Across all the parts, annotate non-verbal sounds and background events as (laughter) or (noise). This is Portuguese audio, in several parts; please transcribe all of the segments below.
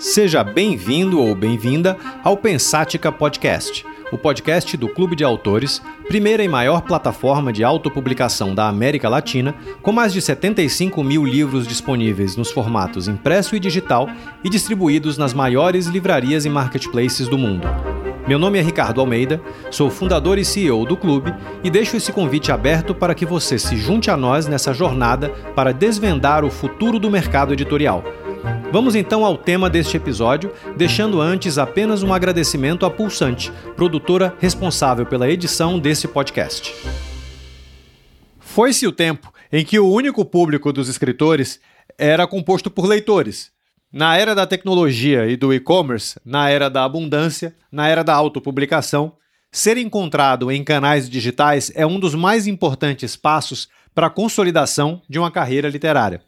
Seja bem-vindo ou bem-vinda ao Pensática Podcast, o podcast do Clube de Autores, primeira e maior plataforma de autopublicação da América Latina, com mais de 75 mil livros disponíveis nos formatos impresso e digital e distribuídos nas maiores livrarias e marketplaces do mundo. Meu nome é Ricardo Almeida, sou fundador e CEO do clube e deixo esse convite aberto para que você se junte a nós nessa jornada para desvendar o futuro do mercado editorial Vamos então ao tema deste episódio, deixando antes apenas um agradecimento à Pulsante, produtora responsável pela edição desse podcast. Foi-se o tempo em que o único público dos escritores era composto por leitores. Na era da tecnologia e do e-commerce, na era da abundância, na era da autopublicação, ser encontrado em canais digitais é um dos mais importantes passos para a consolidação de uma carreira literária.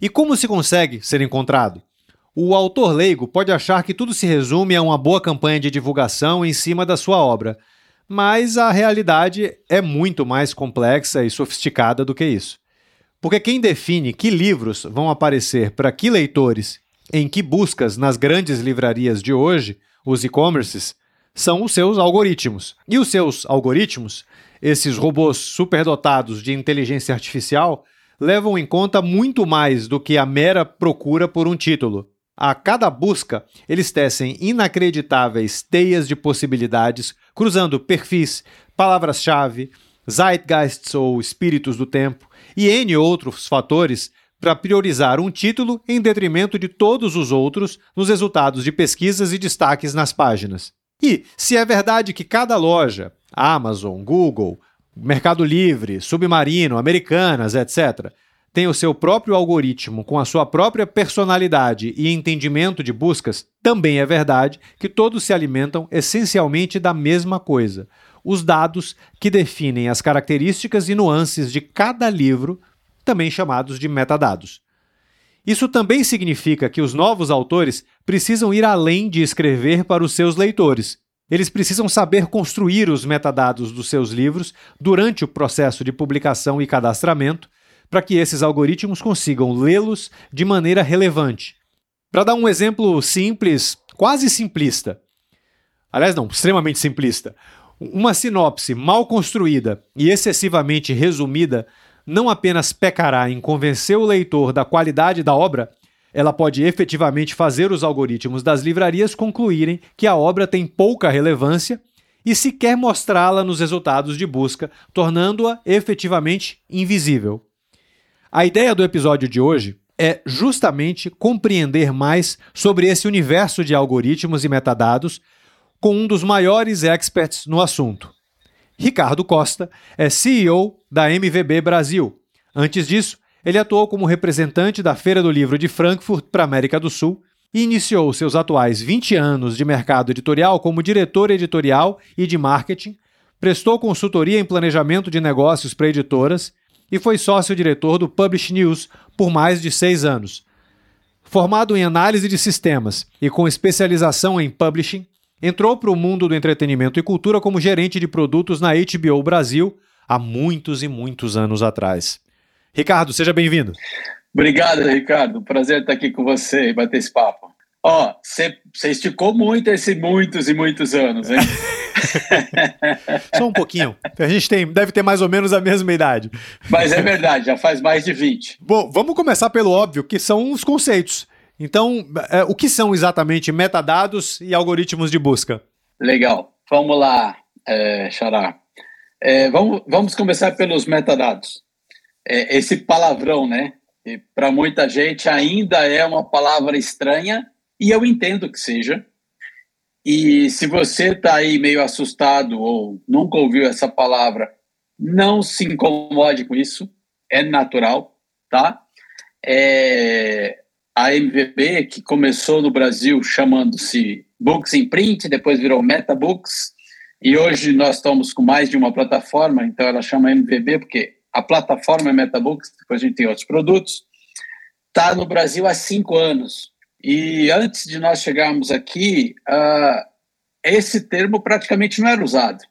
E como se consegue ser encontrado? O autor leigo pode achar que tudo se resume a uma boa campanha de divulgação em cima da sua obra, mas a realidade é muito mais complexa e sofisticada do que isso. Porque quem define que livros vão aparecer para que leitores, em que buscas nas grandes livrarias de hoje, os e-commerces, são os seus algoritmos. E os seus algoritmos, esses robôs superdotados de inteligência artificial, levam em conta muito mais do que a mera procura por um título. A cada busca, eles tecem inacreditáveis teias de possibilidades, cruzando perfis, palavras-chave, zeitgeists ou espíritos do tempo e N outros fatores para priorizar um título em detrimento de todos os outros nos resultados de pesquisas e destaques nas páginas. E se é verdade que cada loja, Amazon, Google, Mercado Livre, Submarino, Americanas, etc., tem o seu próprio algoritmo com a sua própria personalidade e entendimento de buscas, também é verdade que todos se alimentam essencialmente da mesma coisa: os dados que definem as características e nuances de cada livro, também chamados de metadados. Isso também significa que os novos autores precisam ir além de escrever para os seus leitores eles precisam saber construir os metadados dos seus livros durante o processo de publicação e cadastramento, para que esses algoritmos consigam lê-los de maneira relevante. Para dar um exemplo simples, quase simplista, aliás, não, extremamente simplista, uma sinopse mal construída e excessivamente resumida não apenas pecará em convencer o leitor da qualidade da obra, ela pode efetivamente fazer os algoritmos das livrarias concluírem que a obra tem pouca relevância e sequer mostrá-la nos resultados de busca, tornando-a efetivamente invisível. A ideia do episódio de hoje é justamente compreender mais sobre esse universo de algoritmos e metadados com um dos maiores experts no assunto. Ricardo Costa é CEO da MVB Brasil. Antes disso, ele atuou como representante da Feira do Livro de Frankfurt para a América do Sul e iniciou seus atuais 20 anos de mercado editorial como diretor editorial e de marketing, prestou consultoria em planejamento de negócios para editoras e foi sócio-diretor do Publish News por mais de seis anos. Formado em análise de sistemas e com especialização em publishing, entrou para o mundo do entretenimento e cultura como gerente de produtos na HBO Brasil há muitos e muitos anos atrás. Ricardo, seja bem-vindo. Obrigado, Ricardo. Prazer estar aqui com você e bater esse papo. Ó, você esticou muito esse muitos e muitos anos, hein? (laughs) Só um pouquinho. A gente tem, deve ter mais ou menos a mesma idade. Mas é verdade, já faz mais de 20. Bom, vamos começar pelo óbvio, que são os conceitos. Então, é, o que são exatamente metadados e algoritmos de busca? Legal. Vamos lá, é, Xará. É, vamos, vamos começar pelos metadados é, esse palavrão, né? Para muita gente ainda é uma palavra estranha, e eu entendo que seja. E se você está aí meio assustado ou nunca ouviu essa palavra, não se incomode com isso, é natural, tá? É, a MVB, que começou no Brasil chamando-se Books in Print, depois virou MetaBooks, e hoje nós estamos com mais de uma plataforma, então ela chama MVB porque a plataforma MetaBooks, depois a gente tem outros produtos, está no Brasil há cinco anos. E antes de nós chegarmos aqui, uh, esse termo praticamente não era usado.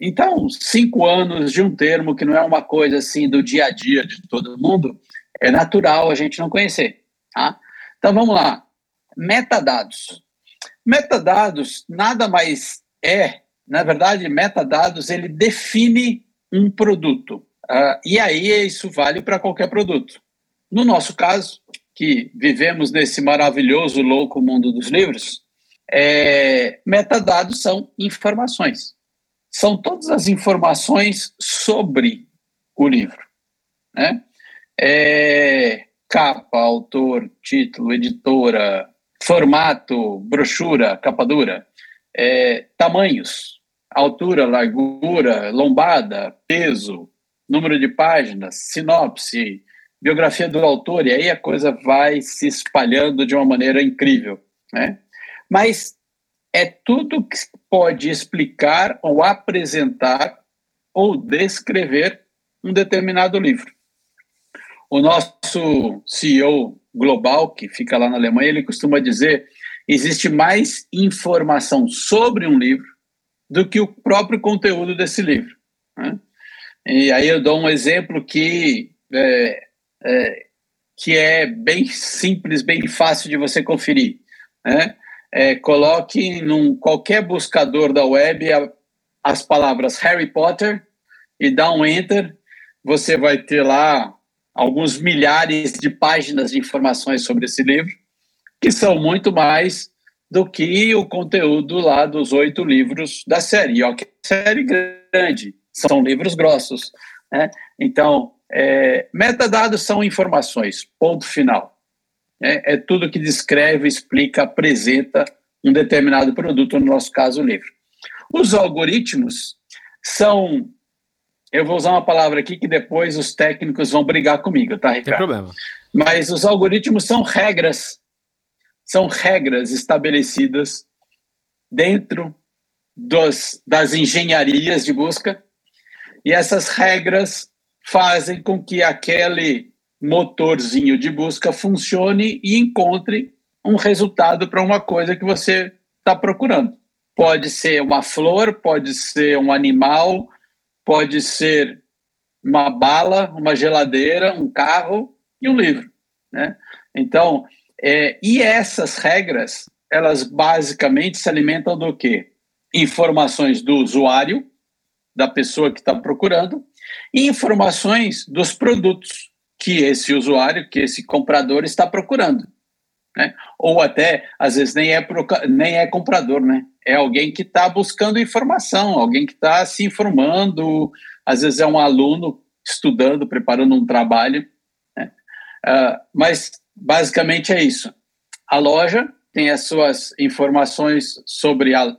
Então, cinco anos de um termo que não é uma coisa assim do dia a dia de todo mundo, é natural a gente não conhecer. Tá? Então, vamos lá. metadados. Metadados nada mais é, na verdade, metadados ele define um produto. Uh, e aí isso vale para qualquer produto. No nosso caso, que vivemos nesse maravilhoso, louco mundo dos livros, é, metadados são informações. São todas as informações sobre o livro. Né? É, capa, autor, título, editora, formato, brochura, capa dura, é, tamanhos, altura, largura, lombada, peso, número de páginas, sinopse, biografia do autor, e aí a coisa vai se espalhando de uma maneira incrível. Né? Mas é tudo que pode explicar ou apresentar ou descrever um determinado livro. O nosso CEO global, que fica lá na Alemanha, ele costuma dizer: existe mais informação sobre um livro do que o próprio conteúdo desse livro. Né? E aí eu dou um exemplo que é, é, que é bem simples, bem fácil de você conferir. Né? É, coloque num qualquer buscador da web a, as palavras Harry Potter e dá um enter, você vai ter lá alguns milhares de páginas de informações sobre esse livro, que são muito mais do que o conteúdo lá dos oito livros da série. E ó, que série grande, são livros grossos. Né? Então, é, metadados são informações, ponto final. É, é, tudo que descreve, explica, apresenta um determinado produto, no nosso caso, o livro. Os algoritmos são. Eu vou usar uma palavra aqui que depois os técnicos vão brigar comigo, tá, Ricardo? Tem problema. Mas os algoritmos são regras, são regras estabelecidas dentro dos, das engenharias de busca, e essas regras fazem com que aquele motorzinho de busca funcione e encontre um resultado para uma coisa que você está procurando. Pode ser uma flor, pode ser um animal, pode ser uma bala, uma geladeira, um carro e um livro, né? Então, é, e essas regras, elas basicamente se alimentam do quê? Informações do usuário, da pessoa que está procurando, e informações dos produtos que esse usuário, que esse comprador está procurando. Né? Ou até, às vezes, nem é, nem é comprador, né? É alguém que está buscando informação, alguém que está se informando, às vezes é um aluno estudando, preparando um trabalho. Né? Uh, mas, basicamente, é isso. A loja tem as suas informações sobre a.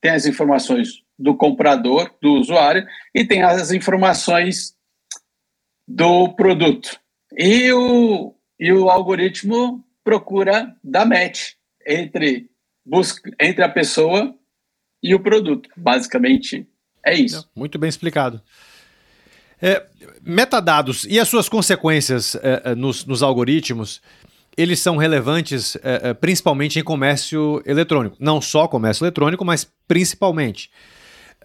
tem as informações do comprador, do usuário, e tem as informações do produto. E o, e o algoritmo procura dar match entre, busca, entre a pessoa e o produto. Basicamente, é isso. Muito bem explicado. É, metadados e as suas consequências é, é nos, nos, algoritmos, eles são relevantes é, é, principalmente em comércio eletrônico. Não só comércio eletrônico, mas principalmente.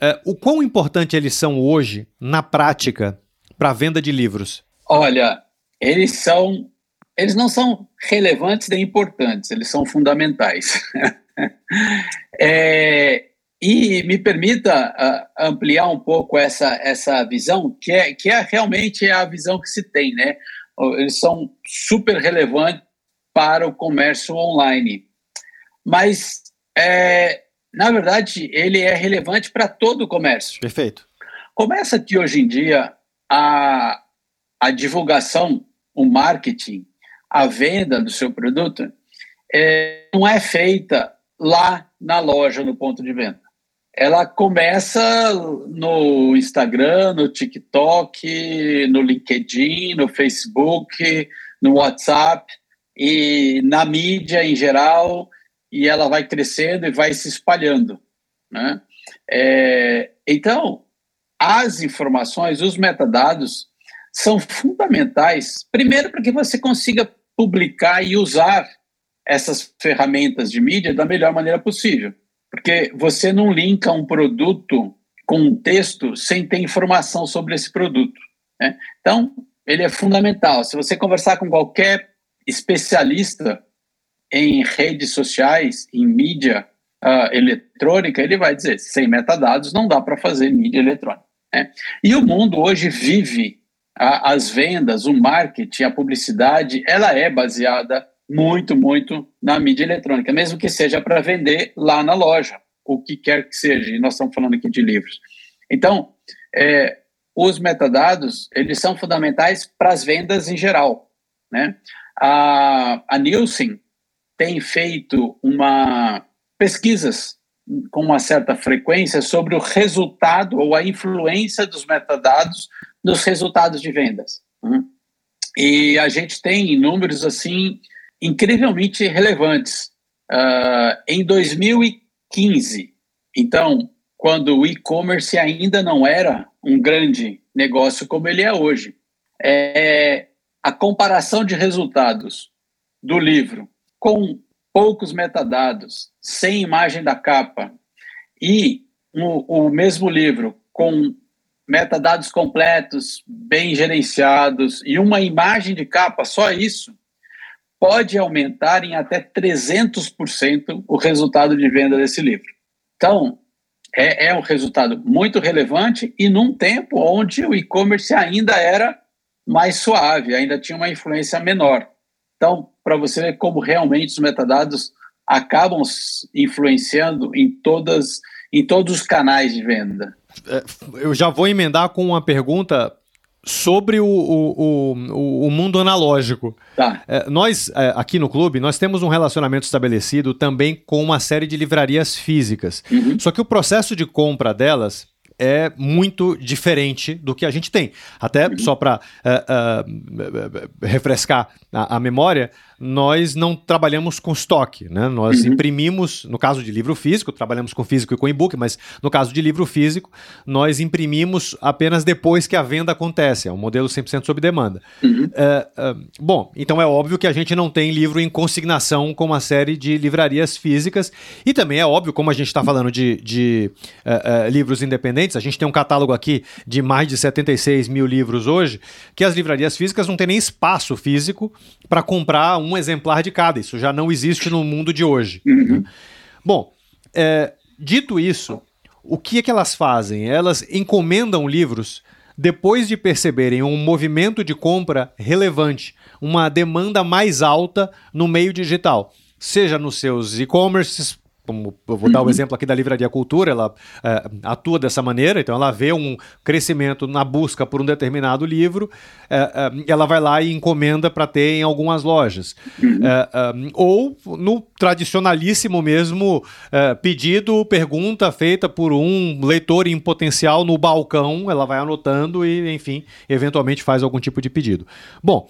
É, o quão importante eles são hoje, na prática, para a venda de livros? Olha, eles são. Eles não são relevantes nem importantes, eles são fundamentais. (laughs) é, e me permita uh, ampliar um pouco essa, essa visão, que é, que é realmente a visão que se tem, né? Eles são super relevantes para o comércio online. Mas é, na verdade, ele é relevante para todo o comércio. Perfeito. Começa que hoje em dia a, a divulgação, o marketing, a venda do seu produto é, não é feita lá na loja, no ponto de venda. Ela começa no Instagram, no TikTok, no LinkedIn, no Facebook, no WhatsApp e na mídia em geral e ela vai crescendo e vai se espalhando. Né? É, então, as informações, os metadados, são fundamentais, primeiro, para que você consiga publicar e usar essas ferramentas de mídia da melhor maneira possível. Porque você não linka um produto com um texto sem ter informação sobre esse produto. Né? Então, ele é fundamental. Se você conversar com qualquer especialista em redes sociais, em mídia uh, eletrônica, ele vai dizer: sem metadados não dá para fazer mídia eletrônica. Né? E o mundo hoje vive a, as vendas, o marketing, a publicidade, ela é baseada muito, muito na mídia eletrônica, mesmo que seja para vender lá na loja, o que quer que seja. E nós estamos falando aqui de livros. Então, é, os metadados, eles são fundamentais para as vendas em geral. Né? A, a Nielsen tem feito uma pesquisas com uma certa frequência sobre o resultado ou a influência dos metadados nos resultados de vendas. Né? E a gente tem números assim incrivelmente relevantes. Uh, em 2015, então, quando o e-commerce ainda não era um grande negócio como ele é hoje, é, a comparação de resultados do livro com poucos metadados, sem imagem da capa, e o, o mesmo livro com metadados completos, bem gerenciados e uma imagem de capa, só isso, pode aumentar em até 300% o resultado de venda desse livro. Então, é, é um resultado muito relevante e num tempo onde o e-commerce ainda era mais suave, ainda tinha uma influência menor. Então, para você ver como realmente os metadados acabam influenciando em todas em todos os canais de venda. É, eu já vou emendar com uma pergunta sobre o, o, o, o mundo analógico. Tá. É, nós, é, aqui no clube, nós temos um relacionamento estabelecido também com uma série de livrarias físicas. Uhum. Só que o processo de compra delas é muito diferente do que a gente tem. Até só para uh, uh, refrescar a, a, memória, nós não trabalhamos com estoque, né? Nós uhum. imprimimos, no caso de livro físico, trabalhamos com físico e com e-book, mas no caso de livro físico, nós imprimimos apenas depois que a venda acontece. É um modelo 100% sob demanda. Uhum. Uh, bom, então é óbvio que a gente não tem livro em consignação com uma série de livrarias físicas e também é óbvio, como a gente está falando de, de livros independentes, a gente tem um catálogo aqui de mais de 76 mil livros hoje, que as livrarias físicas não têm nem espaço físico para comprar um exemplar de cada. Isso já não existe no mundo de hoje. Uhum. Né? Bom, é, dito isso, o que é que elas fazem? Elas encomendam livros depois de perceberem um movimento de compra relevante, uma demanda mais alta no meio digital, seja nos seus e-commerces, como eu vou dar o um exemplo aqui da Livraria Cultura, ela é, atua dessa maneira, então ela vê um crescimento na busca por um determinado livro, é, é, ela vai lá e encomenda para ter em algumas lojas. Uhum. Ou no tradicionalíssimo mesmo pedido, pergunta feita por um leitor em potencial no balcão, ela vai anotando e, enfim, eventualmente faz algum tipo de pedido. Bom,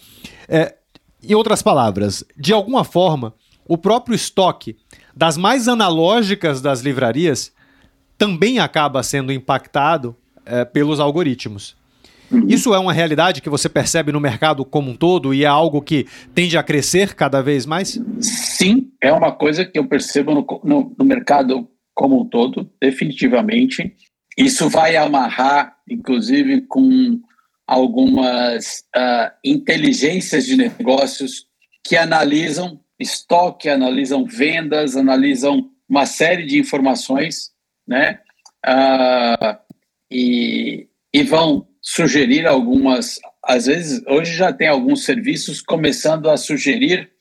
em outras palavras, de alguma forma, o próprio estoque das mais analógicas das livrarias também acaba sendo impactado é, pelos algoritmos. Uhum. Isso é uma realidade que você percebe no mercado como um todo e é algo que tende a crescer cada vez mais? Sim, é uma coisa que eu percebo no, no, no mercado como um todo, definitivamente. Isso vai amarrar, inclusive, com algumas uh, inteligências de negócios que analisam estoque, analisam vendas, analisam uma série de informações, né? Uh, e, e vão sugerir algumas, às vezes, hoje já tem alguns serviços começando a sugerir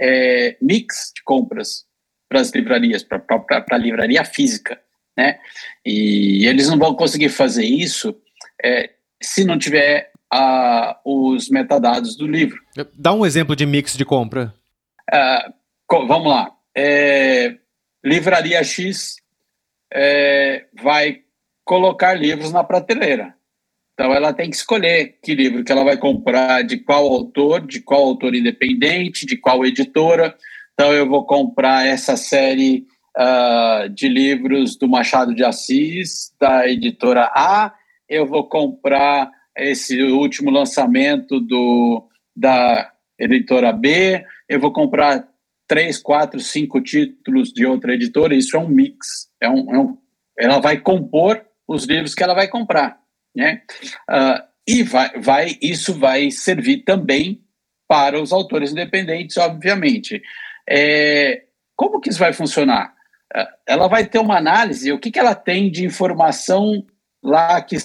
é, mix de compras para as livrarias, para a livraria física, né? E eles não vão conseguir fazer isso é, se não tiver uh, os metadados do livro. Dá um exemplo de mix de compra. Uh, vamos lá. É, Livraria X é, vai colocar livros na prateleira. Então ela tem que escolher que livro que ela vai comprar, de qual autor, de qual autor independente, de qual editora. Então eu vou comprar essa série uh, de livros do Machado de Assis, da editora A. Eu vou comprar esse último lançamento do, da editora B eu vou comprar três, quatro, cinco títulos de outra editora, isso é um mix. É um, é um ela vai compor os livros que ela vai comprar. Né? Uh, e vai, vai, isso vai servir também para os autores independentes, obviamente. É, como que isso vai funcionar? É, ela vai ter uma análise, o que, que ela tem de informação lá que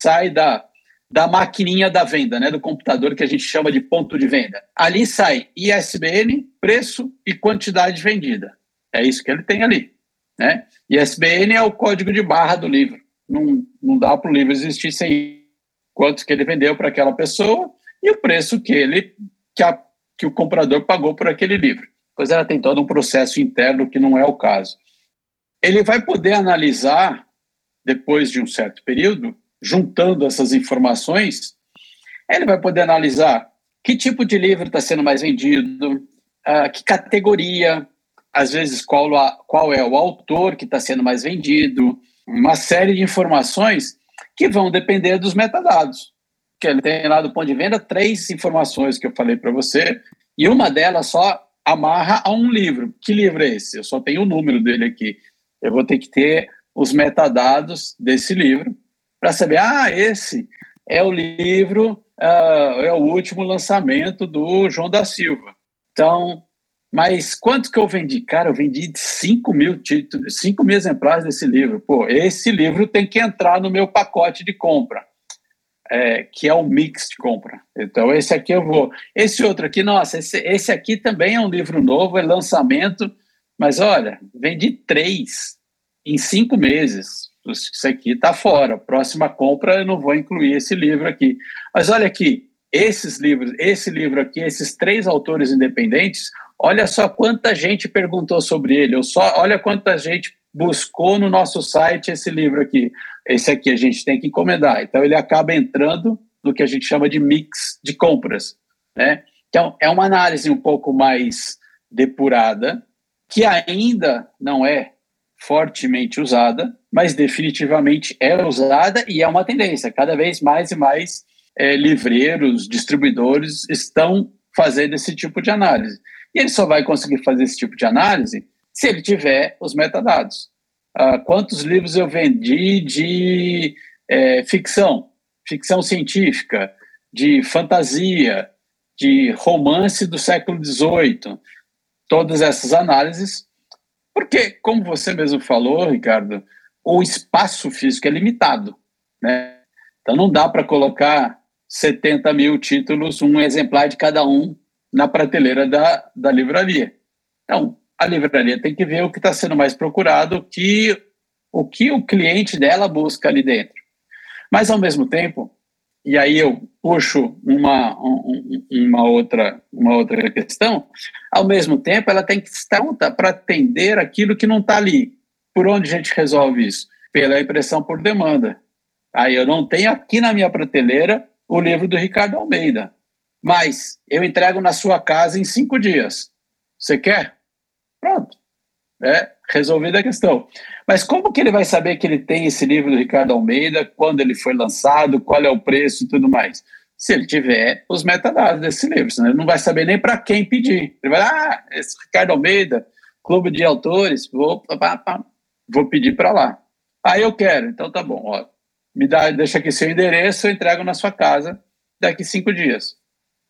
sai da, da maquininha da venda, né, do computador que a gente chama de ponto de venda. Ali sai ISBN, preço e quantidade vendida. É isso que ele tem ali. Né? ISBN é o código de barra do livro. Não, não dá para o livro existir sem quanto que ele vendeu para aquela pessoa e o preço que ele que, a, que o comprador pagou por aquele livro. Pois ela tem todo um processo interno que não é o caso. Ele vai poder analisar depois de um certo período, juntando essas informações, ele vai poder analisar que tipo de livro está sendo mais vendido, uh, que categoria, às vezes qual, a, qual é o autor que está sendo mais vendido, uma série de informações que vão depender dos metadados. Que ele tem lá do ponto de venda três informações que eu falei para você, e uma delas só amarra a um livro. Que livro é esse? Eu só tenho o número dele aqui. Eu vou ter que ter os metadados desse livro para saber, ah, esse é o livro, uh, é o último lançamento do João da Silva. Então, mas quanto que eu vendi? Cara, eu vendi 5 mil títulos, 5 mil exemplares desse livro. Pô, esse livro tem que entrar no meu pacote de compra, é, que é o mix de compra. Então, esse aqui eu vou. Esse outro aqui, nossa, esse, esse aqui também é um livro novo, é lançamento, mas olha, vendi três em cinco meses. Isso aqui está fora. Próxima compra eu não vou incluir esse livro aqui. Mas olha aqui, esses livros, esse livro aqui, esses três autores independentes, olha só quanta gente perguntou sobre ele, ou só olha quanta gente buscou no nosso site esse livro aqui. Esse aqui a gente tem que encomendar. Então ele acaba entrando no que a gente chama de mix de compras, né? Então é uma análise um pouco mais depurada, que ainda não é fortemente usada, mas definitivamente é usada e é uma tendência. Cada vez mais e mais é, livreiros, distribuidores estão fazendo esse tipo de análise. E ele só vai conseguir fazer esse tipo de análise se ele tiver os metadados. Ah, quantos livros eu vendi de é, ficção, ficção científica, de fantasia, de romance do século XVIII? Todas essas análises porque, como você mesmo falou, Ricardo, o espaço físico é limitado. Né? Então não dá para colocar 70 mil títulos, um exemplar de cada um, na prateleira da, da livraria. Então, a livraria tem que ver o que está sendo mais procurado, o que, o que o cliente dela busca ali dentro. Mas, ao mesmo tempo, e aí eu puxo uma, uma, outra, uma outra questão, ao mesmo tempo ela tem que estar para atender aquilo que não está ali. Por onde a gente resolve isso? Pela impressão por demanda. Aí eu não tenho aqui na minha prateleira o livro do Ricardo Almeida, mas eu entrego na sua casa em cinco dias. Você quer? Pronto. É, resolvida a questão. Mas como que ele vai saber que ele tem esse livro do Ricardo Almeida, quando ele foi lançado, qual é o preço e tudo mais? Se ele tiver os metadados desse livro, senão ele não vai saber nem para quem pedir. Ele vai, ah, esse Ricardo Almeida, Clube de Autores, vou, pá, pá, vou pedir para lá. Ah, eu quero, então tá bom, ó, me dá, deixa aqui seu endereço, eu entrego na sua casa daqui cinco dias.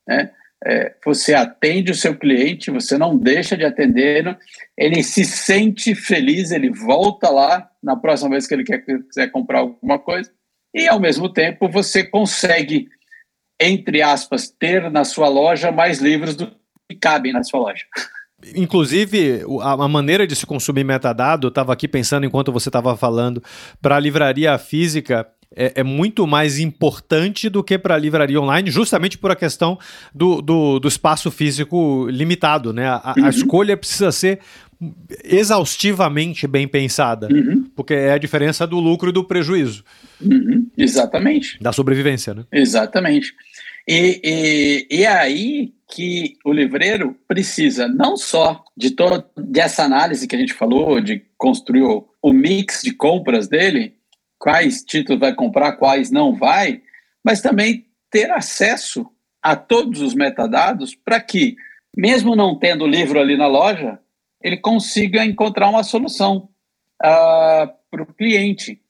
Né? É, você atende o seu cliente, você não deixa de atender, ele se sente feliz, ele volta lá na próxima vez que ele quer, quiser comprar alguma coisa, e ao mesmo tempo você consegue, entre aspas, ter na sua loja mais livros do que cabem na sua loja. Inclusive, a, maneira de se consumir metadado, eu estava aqui pensando enquanto você estava falando, para a livraria física, é, é, muito mais importante do que para a livraria online, justamente por a questão do, do, do espaço físico limitado. Né? A, uhum. a, escolha precisa ser exaustivamente bem pensada, uhum. porque é a diferença do lucro e do prejuízo. Uhum. Exatamente. Da sobrevivência, né? Exatamente. E, e, e aí que o livreiro precisa não só de toda dessa análise que a gente falou, de construir o, o mix de compras dele, quais títulos vai comprar, quais não vai, mas também ter acesso a todos os metadados para que, mesmo não tendo o livro ali na loja, ele consiga encontrar uma solução uh, para o cliente.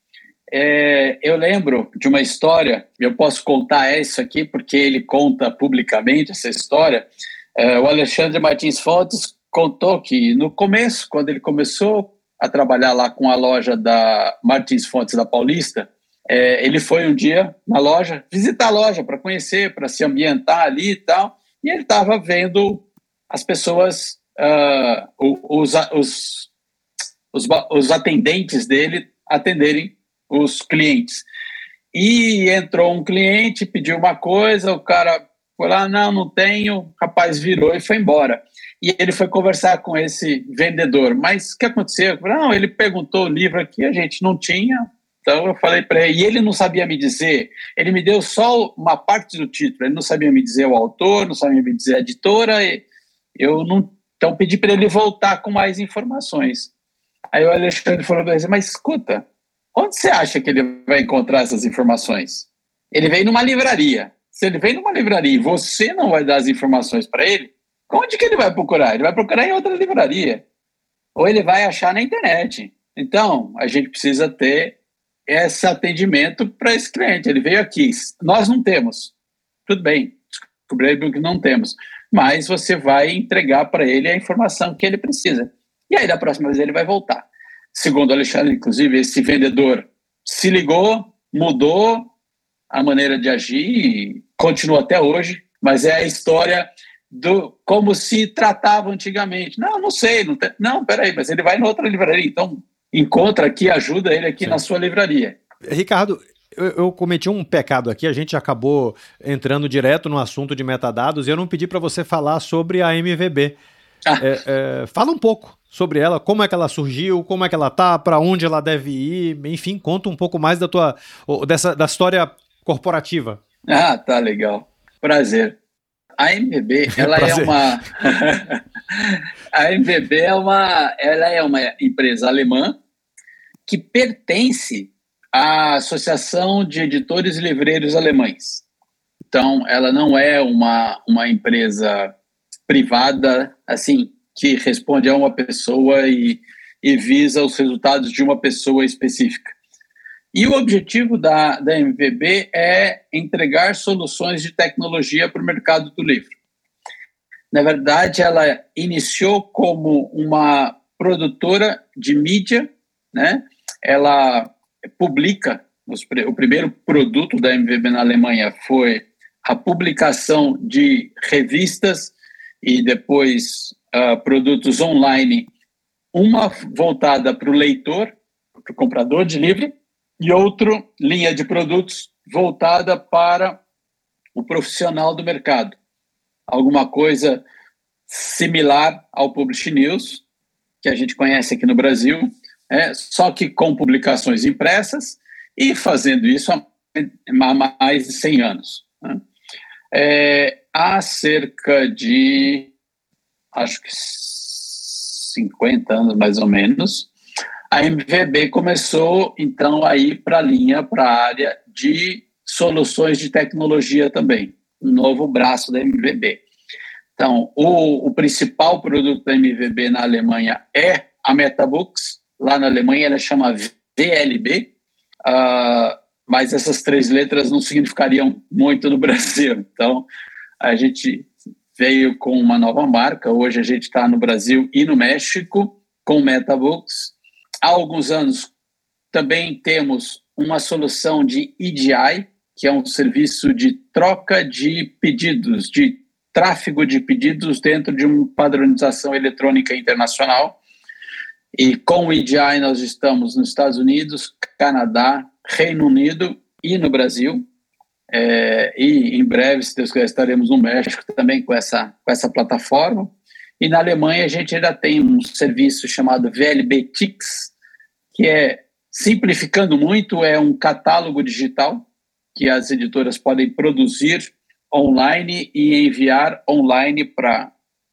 É, eu lembro de uma história, eu posso contar essa aqui porque ele conta publicamente essa história. É, o Alexandre Martins Fontes contou que no começo, quando ele começou a trabalhar lá com a loja da Martins Fontes da Paulista, é, ele foi um dia na loja, visitar a loja para conhecer, para se ambientar ali e tal, e ele estava vendo as pessoas, uh, os, os, os, os atendentes dele atenderem os clientes. E entrou um cliente, pediu uma coisa, o cara foi lá, não, não tenho, o rapaz virou e foi embora. E ele foi conversar com esse vendedor. Mas o que aconteceu? Não, ele perguntou o livro aqui, a gente não tinha. Então eu falei para ele, e ele não sabia me dizer, ele me deu só uma parte do título, ele não sabia me dizer o autor, não sabia me dizer a editora, eu não, então pedi para ele voltar com mais informações. Aí o Alexandre falou para ele, mas escuta, onde você acha que ele vai encontrar essas informações? Ele veio numa livraria. Se ele vem numa livraria e você não vai dar as informações para ele, onde que ele vai procurar? Ele vai procurar em outra livraria. Ou ele vai achar na internet. Então, a gente precisa ter esse atendimento para esse cliente. Ele veio aqui, nós não temos. Tudo bem, descobrimos que não temos. Mas você vai entregar para ele a informação que ele precisa. E aí, da próxima vez, ele vai voltar. Segundo Alexandre, inclusive, esse vendedor se ligou, mudou, a maneira de agir e continua até hoje, mas é a história do como se tratava antigamente. Não, não sei, não, tem, não peraí, mas ele vai em outra livraria, então encontra aqui, ajuda ele aqui Sim. na sua livraria. Ricardo, eu, eu, cometi um pecado aqui, a gente acabou entrando direto no assunto de metadados e eu não pedi para você falar sobre a MVB. Ah. É, é, fala um pouco sobre ela, como é que ela surgiu, como é que ela tá, para onde ela deve ir, enfim, conta um pouco mais da tua dessa da história corporativa. Ah, tá legal. Prazer. A MVB, (laughs) ela é uma (laughs) A MVB é uma ela é uma empresa alemã que pertence à Associação de Editores e Livreiros Alemães. Então, ela não é uma uma empresa privada assim que responde a uma pessoa e, e visa os resultados de uma pessoa específica. E o objetivo da, da MVB é entregar soluções de tecnologia para o mercado do livro. Na verdade, ela iniciou como uma produtora de mídia, né? Ela publica os, o primeiro produto da MVB na Alemanha foi a publicação de revistas e depois uh, produtos online, uma voltada para o leitor, para o comprador de livro, e outro linha de produtos voltada para o profissional do mercado. Alguma coisa similar ao Publish News, que a gente conhece aqui no Brasil, é, só que com publicações impressas e fazendo isso há mais de 100 anos. Né? É, há cerca de, acho que 50 anos mais ou menos, a MVB começou então a ir para a linha, para a área de soluções de tecnologia também, um novo braço da MVB. Então, o, o principal produto da MVB na Alemanha é a MetaBooks. Lá na Alemanha ela chama VLB, uh, ah, mas essas três letras não significariam muito no (laughs) Brasil. Então, a gente veio com uma nova marca. Hoje a gente está no Brasil e no México com MetaBooks há alguns anos também temos uma solução de EDI, que é um serviço de troca de pedidos, de tráfego de pedidos dentro de uma padronização eletrônica internacional. E com o EDI nós estamos nos Estados Unidos, Canadá, Reino Unido e no Brasil. É, e em breve, se Deus quiser, estaremos no México também com essa, com essa plataforma. E na Alemanha a gente ainda tem um serviço chamado VLB TIX, que é, simplificando muito, é um catálogo digital que as editoras podem produzir online e enviar online para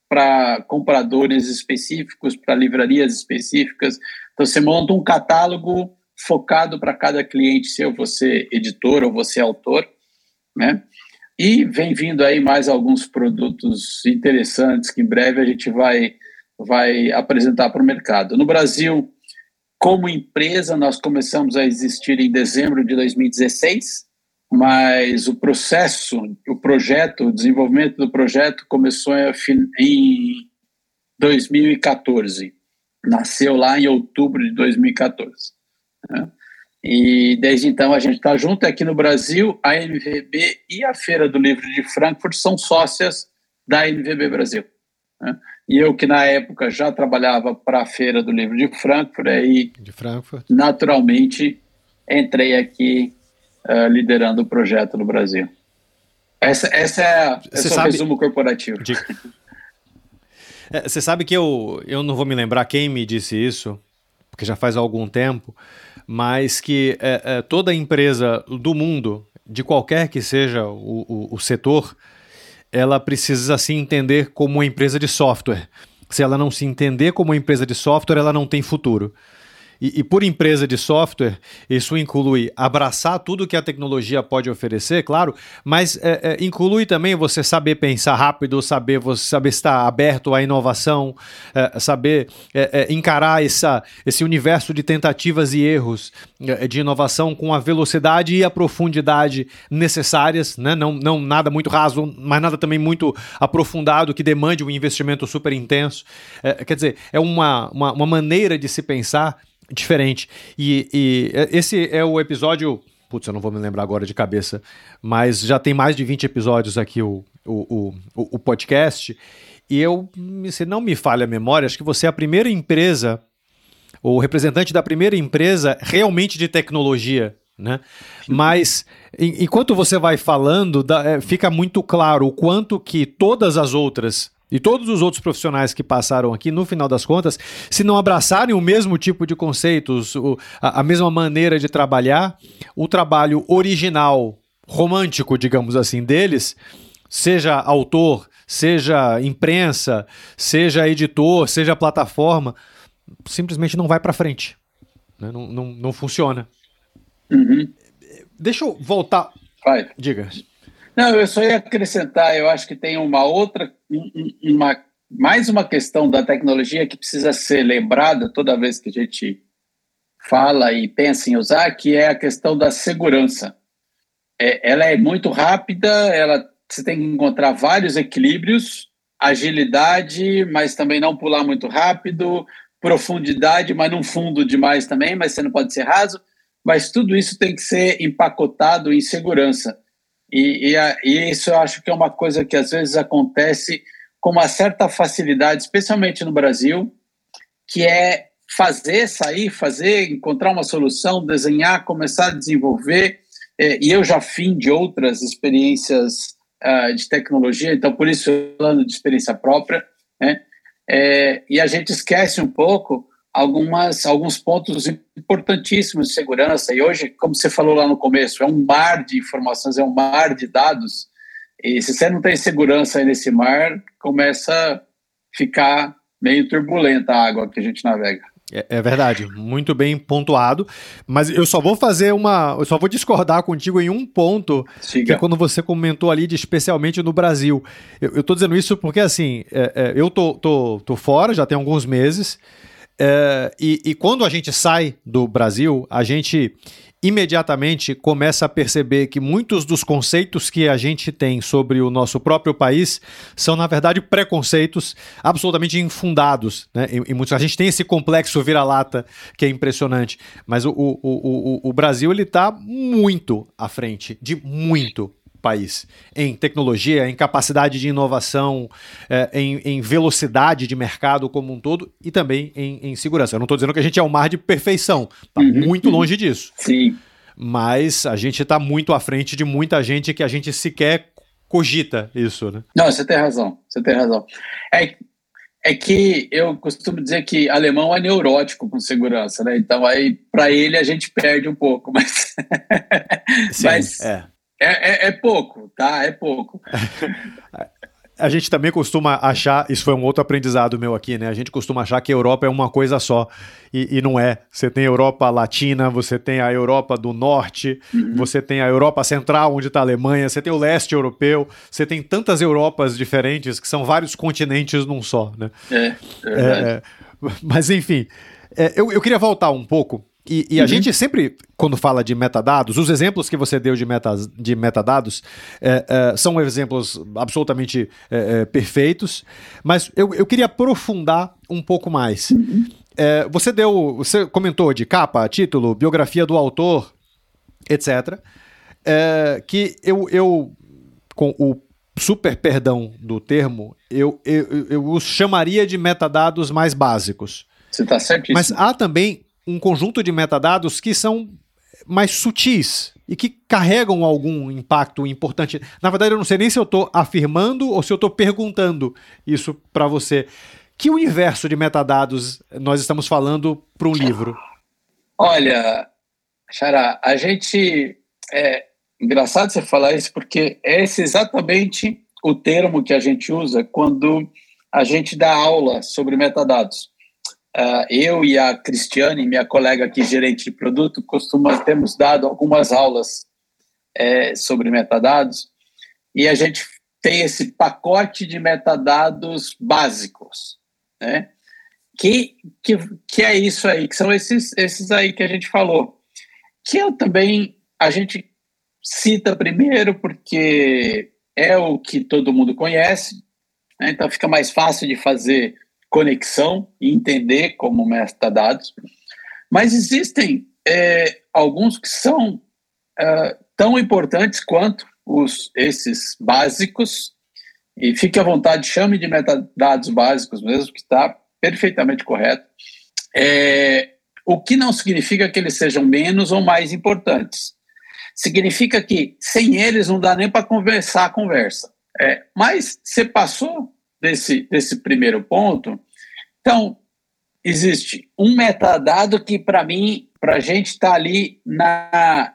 para compradores específicos, para livrarias específicas. Então, você monta um catálogo focado para cada cliente, se você editor ou você autor, né? E vem vindo aí mais alguns produtos interessantes que em breve a gente vai, vai apresentar para o mercado. No Brasil, como empresa, nós começamos a existir em dezembro de 2016, mas o processo, o projeto, o desenvolvimento do projeto começou em 2014. Nasceu lá em outubro de 2014. Né? E desde então a gente está junto aqui no Brasil. A NVB e a Feira do Livro de Frankfurt são sócias da NVB Brasil. Né? E eu que na época já trabalhava para a Feira do Livro de Frankfurt, aí de Frankfurt. naturalmente entrei aqui uh, liderando o projeto no Brasil. Essa, essa é, esse é o sabe... resumo corporativo. De... (laughs) É, você sabe que eu, eu não vou me lembrar quem me disse isso, porque já faz algum tempo, mas que é, é, toda empresa do mundo, de qualquer que seja o, o, o setor, ela precisa se entender como uma empresa de software. Se ela não se entender como uma empresa de software, ela não tem futuro. E, e, por empresa de software, isso inclui abraçar tudo que a tecnologia pode oferecer, claro, mas é, é, inclui também você saber pensar rápido, saber você saber estar aberto à inovação, é, saber é, é, encarar essa, esse universo de tentativas e erros é, de inovação com a velocidade e a profundidade necessárias, né? não, não nada muito raso, mas nada também muito aprofundado que demande um investimento super intenso. quer dizer, é uma, uma, uma maneira de se pensar diferente. E, e esse é o episódio. Putz, eu não vou me lembrar agora de cabeça, mas já tem mais de 20 episódios aqui o, o, o, o podcast. E eu, se não me falha a memória, acho que você é a primeira empresa, ou representante da primeira empresa realmente de tecnologia né? Mas enquanto você vai falando, é, fica muito claro o quanto que todas as outras e todos os outros profissionais que passaram aqui, no final das contas, se não abraçarem o mesmo tipo de conceitos, a, a mesma maneira de trabalhar, o trabalho original, romântico, digamos assim, deles, seja autor, seja imprensa, seja editor, seja plataforma, simplesmente não vai para frente. Né? Não, não, não funciona. Uhum. Deixa eu voltar. Vai. Diga. Não, eu só ia acrescentar, eu acho que tem uma outra, uma, mais uma questão da tecnologia que precisa ser lembrada toda vez que a gente fala e pensa em usar, que é a questão da segurança. É, ela é muito rápida, ela você tem que encontrar vários equilíbrios, agilidade, mas também não pular muito rápido, profundidade, mas não fundo demais também, mas você não pode ser raso. Mas tudo isso tem que ser empacotado em segurança. E, e, e, isso eu acho que é uma coisa que às vezes acontece com uma certa facilidade, especialmente no Brasil, que é fazer sair, fazer, encontrar uma solução, desenhar, começar a desenvolver. É, e eu já fim de outras experiências uh, de tecnologia, então por isso falando de experiência própria, né? É, e a gente esquece um pouco algumas, alguns pontos importantíssimos de segurança. E hoje, como você falou lá no começo, é um mar de informações, é um mar de dados. E se você não tem segurança aí nesse mar, começa a ficar meio turbulenta a água que a gente navega. É, é, verdade, muito bem pontuado. Mas eu só vou fazer uma. Eu só vou discordar contigo em um ponto, Siga. que é quando você comentou ali, de especialmente no Brasil. Eu, eu tô dizendo isso porque, assim, é, é, eu tô, tô, tô fora já tem alguns meses. É, e, e quando a gente sai do Brasil, a gente imediatamente começa a perceber que muitos dos conceitos que a gente tem sobre o nosso próprio país são, na verdade, preconceitos absolutamente infundados. Né? E, e muitos, a gente tem esse complexo vira-lata que é impressionante, mas o, o, o, o Brasil está muito à frente de muito país em tecnologia, em capacidade de inovação, é, em, em, velocidade de mercado como um todo e também em, em segurança. Eu não estou dizendo que a gente é um mar de perfeição, está uhum, muito longe disso. Sim. Mas a gente está muito à frente de muita gente que a gente sequer cogita isso, né? Não, você tem razão, você tem razão. É, é que eu costumo dizer que alemão é neurótico com segurança, né? Então aí para ele a gente perde um pouco, mas Sim, (laughs) mas é. É, é, é, pouco, tá? É pouco. (laughs) A gente também costuma achar, isso foi um outro aprendizado meu aqui, né? A gente costuma achar que a Europa é uma coisa só. E, e não é. Você tem a Europa Latina, você tem a Europa do Norte, uhum. você tem a Europa Central, onde está a Alemanha, você tem o leste europeu, você tem tantas Europas diferentes que são vários continentes num só, né? É, é, é Mas enfim, é, eu, eu queria voltar um pouco E, e a uhum. gente sempre, quando fala de metadados, os exemplos que você deu de, meta, de metadados é, é, são exemplos absolutamente é, é, perfeitos, mas eu, eu queria aprofundar um pouco mais. Uhum. É, você deu, você comentou de capa, título, biografia do autor, etc. É, que eu, eu, com o super perdão do termo, eu, eu, eu os chamaria de metadados mais básicos. Você está certíssimo. Mas há também um conjunto de metadados que são mais sutis e que carregam algum impacto importante. Na verdade, eu não sei nem se eu estou afirmando ou se eu estou perguntando isso para você. Que universo de metadados nós estamos falando para um livro? Olha, Xará, a gente. É engraçado você falar isso, porque esse é exatamente o termo que a gente usa quando a gente dá aula sobre metadados. Uh, eu e a Cristiane, minha colega aqui, gerente de produto, costumamos temos dado algumas aulas é, sobre metadados e a gente tem esse pacote de metadados básicos, né? Que, que, que é isso aí, que são esses, esses aí que a gente falou. Que eu também, a gente cita primeiro porque é o que todo mundo conhece, né? então fica mais fácil de fazer conexão e entender como metadados, mas existem é, alguns que são é, tão importantes quanto os, esses básicos, e fique à vontade, chame de metadados básicos mesmo, que está perfeitamente correto. É, o que não significa que eles sejam menos ou mais importantes. Significa que sem eles não dá nem para conversar a conversa. É, mas você passou desse, desse primeiro ponto. Então, existe um metadado que, para mim, para a gente está ali na,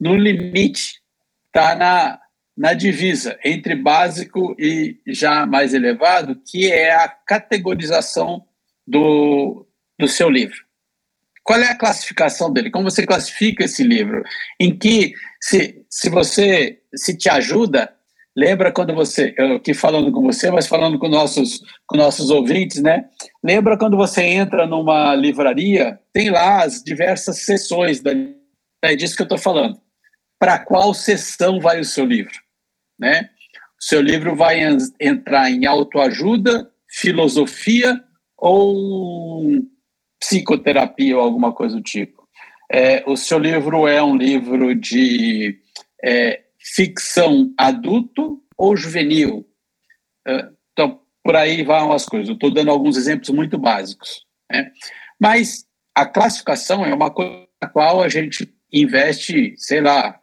no limite, está na, na divisa entre básico e já mais elevado, que é a categorização do, do seu livro. Qual é a classificação dele? Como você classifica esse livro? Em que, se, se você se te ajuda, Lembra quando você, eu aqui falando com você, mas falando com nossos, com nossos ouvintes, né? Lembra quando você entra numa livraria, tem lá as diversas sessões, da, é disso que eu estou falando. Para qual sessão vai o seu livro? Né? O seu livro vai entrar em autoajuda, filosofia ou psicoterapia ou alguma coisa do tipo. É, o seu livro é um livro de é, ficção adulto ou juvenil. É, então, por aí vão as coisas. Eu estou dando alguns exemplos muito básicos. Né? Mas a classificação é uma coisa na qual a gente investe, sei lá,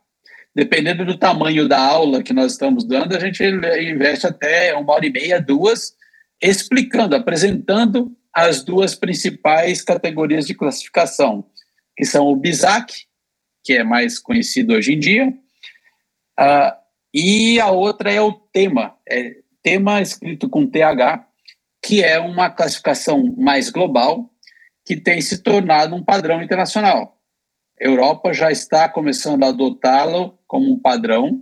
dependendo do tamanho da aula que nós estamos dando, a gente investe até uma hora e meia, duas, explicando, apresentando as duas principais categorias de classificação, que são o BISAC, que é mais conhecido hoje em dia, Uh, e a outra é o tema, é tema escrito com TH, que é uma classificação mais global, que tem se tornado um padrão internacional. A Europa já está começando a adotá-lo como um padrão,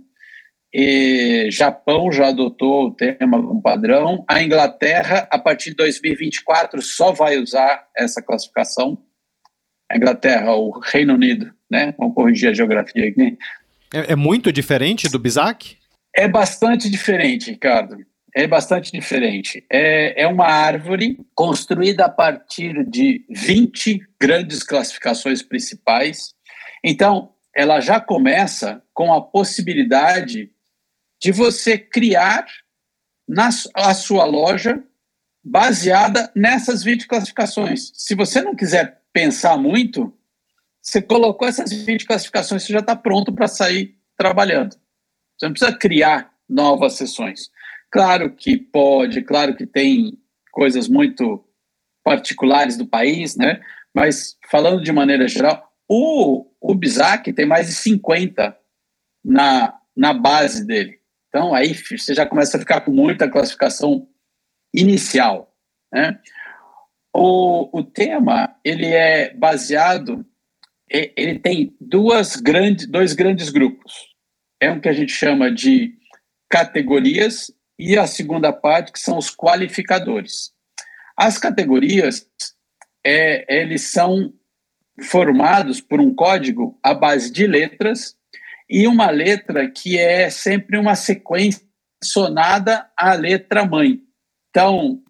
e Japão já adotou o tema como padrão, a Inglaterra, a partir de 2024, só vai usar essa classificação. A Inglaterra, o Reino Unido, né? Vamos corrigir a geografia aqui. É, é muito diferente do Bizac? É bastante diferente, Ricardo. É bastante diferente. É, é uma árvore construída a partir de 20 grandes classificações principais. Então, ela já começa com a possibilidade de você criar na, a sua loja baseada nessas 20 classificações. Se você não quiser pensar muito, você colocou essas 20 classificações, você já está pronto para sair trabalhando. Você não precisa criar novas sessões. Claro que pode, claro que tem coisas muito particulares do país, né? Mas falando de maneira geral, o, o Bizac tem mais de 50 na, na base dele. Então aí você já começa a ficar com muita classificação inicial, né? O, o tema ele é baseado ele tem duas grandes, dois grandes grupos. É um que a gente chama de categorias e a segunda parte que são os qualificadores. As categorias, é, eles são formados por um código à base de letras e uma letra que é sempre uma sequência sonada à letra mãe. Então,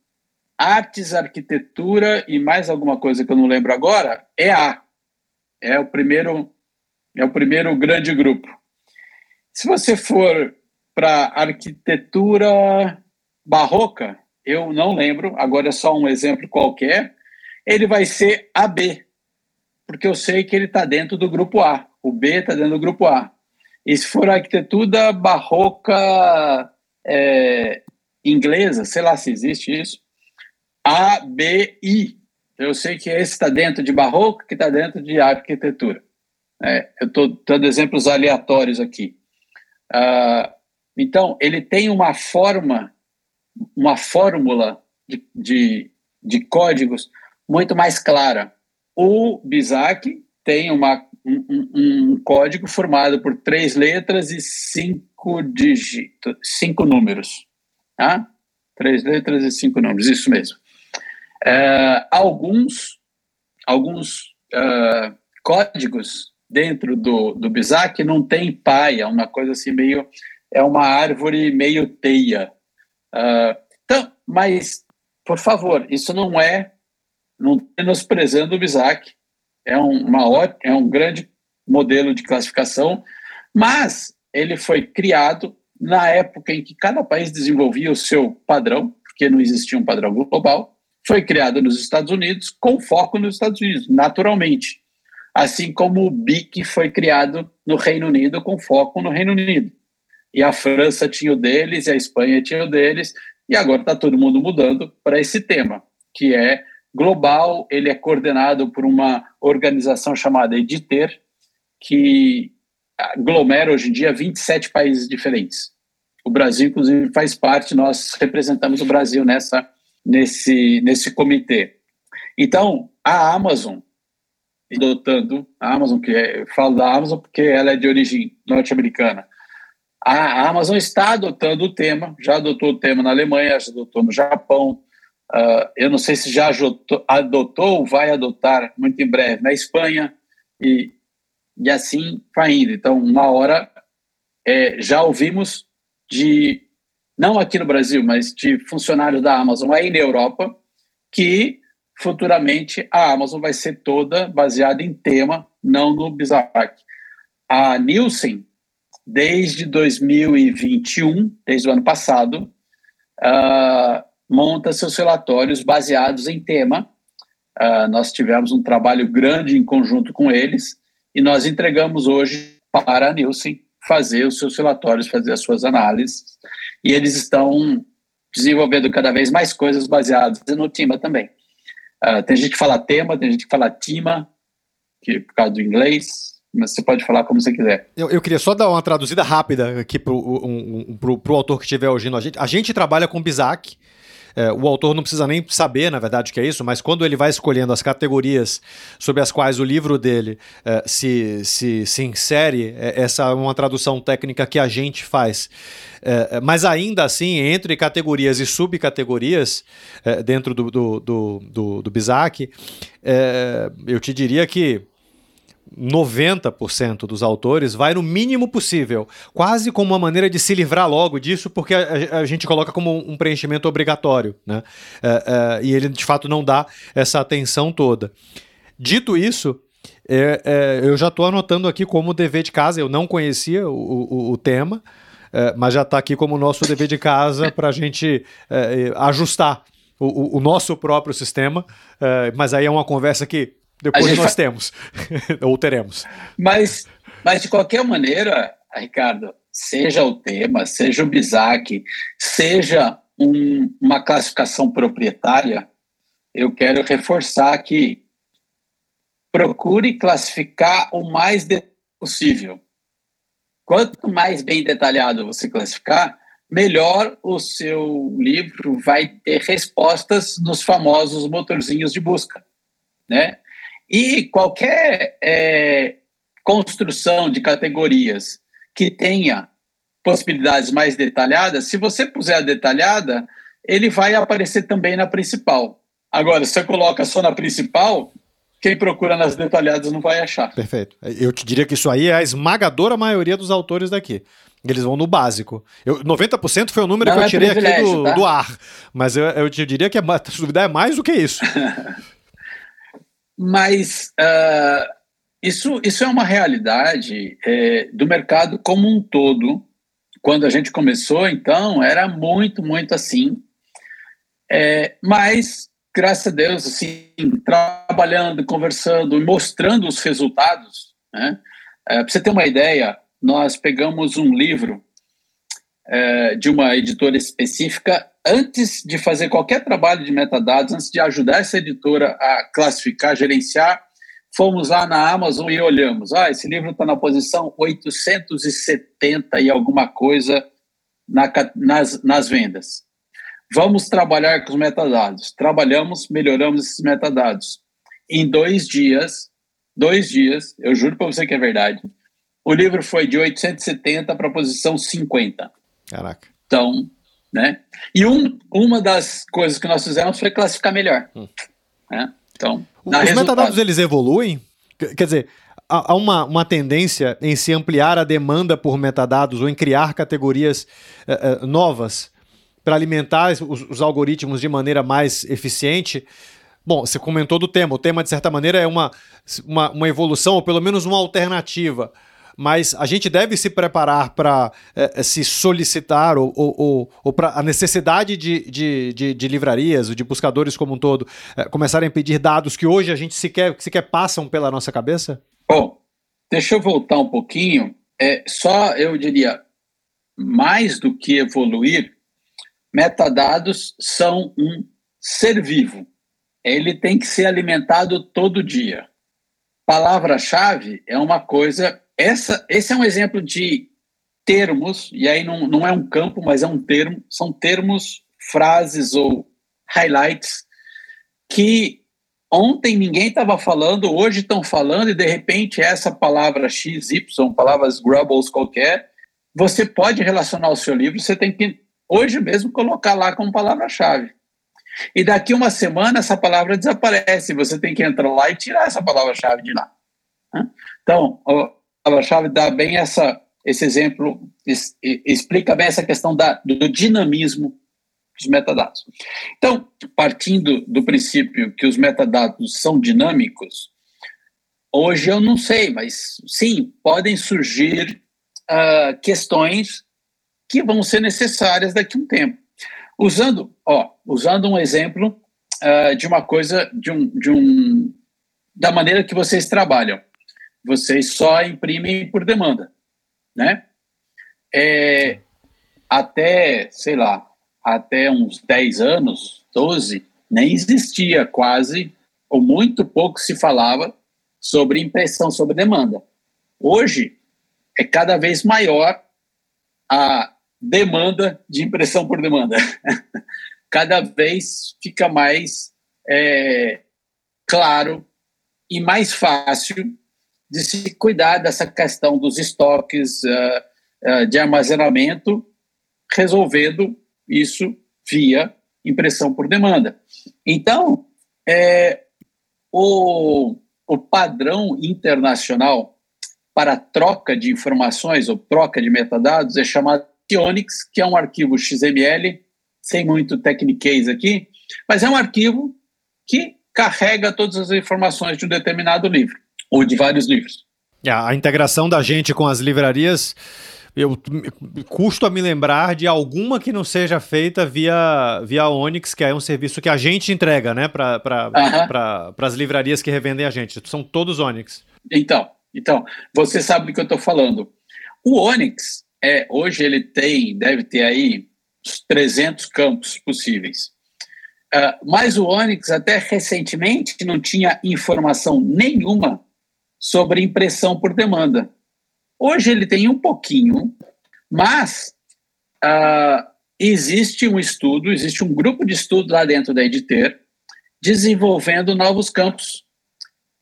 artes, arquitetura e mais alguma coisa que eu não lembro agora é A. É o primeiro é o primeiro grande grupo. Se você for para arquitetura barroca, eu não lembro, agora é só um exemplo qualquer, ele vai ser AB, porque eu sei que ele está dentro do grupo A. O B está dentro do grupo A. E se for arquitetura barroca é, inglesa, sei lá se existe isso, A, B, I. Eu sei que esse está dentro de barroco, que está dentro de arquitetura. É, eu estou dando exemplos aleatórios aqui. Uh, então, ele tem uma forma, uma fórmula de, de, de códigos muito mais clara. O BISAC tem uma, um, um, código formado por três letras e cinco dígitos, cinco números. Tá? Três letras e cinco números, isso mesmo. Uh, alguns alguns uh, códigos dentro do, do Bizac não tem pai, é uma coisa assim meio, é uma árvore meio teia. Uh, então, mas, por favor, isso não é, não menosprezando o Bizac, é, um, uma, é um grande modelo de classificação, mas ele foi criado na época em que cada país desenvolvia o seu padrão, porque não existia um padrão global, foi criado nos Estados Unidos com foco nos Estados Unidos, naturalmente assim como o BIC foi criado no Reino Unido com foco no Reino Unido. E a França tinha o deles, e a Espanha tinha o deles, e agora está todo mundo mudando para esse tema, que é global, ele é coordenado por uma organização chamada EDITER, que aglomera hoje em dia 27 países diferentes. O Brasil, inclusive, faz parte, nós representamos o Brasil nessa, nesse, nesse comitê. Então, a Amazon adotando a Amazon, que é, falo da Amazon porque ela é de origem norte-americana. A Amazon está adotando o tema, já adotou o tema na Alemanha, já adotou no Japão. Uh, eu não sei se já adotou ou vai adotar muito em breve na Espanha, e, e assim vai indo. Então, uma hora é, já ouvimos de, não aqui no Brasil, mas de funcionários da Amazon aí na Europa, que futuramente a Amazon vai ser toda baseada em tema, não no Bizac. A Nielsen, desde 2021, desde o ano passado, uh, monta seus relatórios baseados em tema. Uh, nós tivemos um trabalho grande em conjunto com eles e nós entregamos hoje para a Nielsen fazer os seus relatórios, fazer as suas análises. E eles estão desenvolvendo cada vez mais coisas baseadas no tema também. Uh, tem gente que fala tema, tem gente que fala tima, que por causa do inglês, mas você pode falar como você quiser. Eu, eu queria só dar uma traduzida rápida aqui para o um, um, autor que estiver ouvindo a gente. A gente trabalha com Bizac, é, o autor não precisa nem saber, na verdade, que é isso, mas quando ele vai escolhendo as categorias sobre as quais o livro dele é, se, se, se insere, é, essa é uma tradução técnica que a gente faz. É, mas ainda assim, entre categorias e subcategorias é, dentro do, do, do, do, do Bizac, é, eu te diria que 90% dos autores vai no mínimo possível, quase como uma maneira de se livrar logo disso, porque a, a gente coloca como um preenchimento obrigatório, né? É, é, e ele de fato não dá essa atenção toda. Dito isso, é, é eu já estou anotando aqui como dever de casa, eu não conhecia o, o, o tema, é, mas já está aqui como nosso dever de casa para a (laughs) gente é, ajustar o, o, nosso próprio sistema, mas aí é uma conversa que depois nós temos, (laughs) ou teremos. Mas, mas, de qualquer maneira, Ricardo, seja o tema, seja o BISAC, seja um, uma classificação proprietária, eu quero reforçar que procure classificar o mais possível. Quanto mais bem detalhado você classificar, melhor o seu livro vai ter respostas nos famosos motorzinhos de busca, né? E qualquer é, construção de categorias que tenha possibilidades mais detalhadas, se você puser a detalhada, ele vai aparecer também na principal. Agora, se você coloca só na principal, quem procura nas detalhadas não vai achar. Perfeito. Eu te diria que isso aí é a esmagadora maioria dos autores daqui. Eles vão no básico. Eu, 90% foi o número não que eu é tirei aqui do, tá? do, ar. Mas eu, eu te diria que, é, se duvidar, é mais do que isso. (laughs) mas uh, isso, isso é uma realidade é, do mercado como um todo. Quando a gente começou, então, era muito, muito assim. É, mas graças a Deus, assim, trabalhando, conversando, mostrando os resultados, né? É, Para você ter uma ideia, nós pegamos um livro é, de uma editora específica antes de fazer qualquer trabalho de metadados, antes de ajudar essa editora a classificar, gerenciar, fomos lá na Amazon e olhamos. Ah, esse livro está na posição 870 e alguma coisa na, nas, nas vendas. Vamos trabalhar com os metadados. Trabalhamos, melhoramos esses metadados. Em dois dias, dois dias, eu juro para você que é verdade, o livro foi de 870 para a posição 50. Caraca. Então, né? E um, uma das coisas que nós fizemos foi classificar melhor. Hum. Né? Então, os resultado. metadados eles evoluem? Quer dizer, há uma, uma tendência em se ampliar a demanda por metadados ou em criar categorias uh, uh, novas para alimentar os, os, algoritmos de maneira mais eficiente. Bom, você comentou do tema. O tema, de certa maneira, é uma, uma, uma evolução, ou pelo menos uma alternativa. Mas a gente deve se preparar para é, se solicitar ou, ou, ou, ou para a necessidade de, de, de, de, livrarias ou de buscadores como um todo é, começarem a pedir dados que hoje a gente sequer, sequer passam pela nossa cabeça? Bom, deixa eu voltar um pouquinho. É, só eu diria, mais do que evoluir, Metadados são um ser vivo. Ele tem que ser alimentado todo dia. Palavra-chave é uma coisa. Essa, esse é um exemplo de termos, e aí não, não é um campo, mas é um termo. São termos, frases ou highlights que ontem ninguém estava falando, hoje estão falando, e de repente essa palavra X, Y, palavras grubbles qualquer, você pode relacionar o seu livro, você tem que hoje mesmo colocar lá como palavra-chave. E daqui uma semana essa palavra desaparece, você tem que entrar lá e tirar essa palavra-chave de lá. Né? Então, a palavra-chave dá bem essa, esse exemplo, explica bem essa questão da, do dinamismo dos metadados. Então, partindo do princípio que os metadados são dinâmicos, hoje eu não sei, mas sim, podem surgir uh, questões que vão ser necessárias daqui a um tempo. Usando, ó, usando um exemplo uh, de uma coisa, de um, de um, da maneira que vocês trabalham. Vocês só imprimem por demanda, né? É, até, sei lá, até uns 10 anos, 12, nem existia quase, ou muito pouco se falava sobre impressão sobre demanda. Hoje, é cada vez maior a demanda de impressão por demanda. (laughs) Cada vez fica mais é, claro e mais fácil de se cuidar dessa questão dos estoques uh, uh, de armazenamento, resolvendo isso via impressão por demanda. Então, é, o, o padrão internacional para troca de informações ou troca de metadados é chamado Onyx, que é um arquivo XML, sem muito techniquez aqui, mas é um arquivo que carrega todas as informações de um determinado livro, ou de vários livros. A integração da gente com as livrarias, eu custo a me lembrar de alguma que não seja feita via, via Onyx, que é um serviço que a gente entrega, né, para pra, as livrarias que revendem a gente. São todos Onyx. Então, então você sabe do que eu estou falando. O Onyx, é, hoje ele tem, deve ter aí 300 campos possíveis. Uh, mas o Onyx, até recentemente, não tinha informação nenhuma sobre impressão por demanda. Hoje ele tem um pouquinho, mas uh, existe um estudo, existe um grupo de estudo lá dentro da Editer desenvolvendo novos campos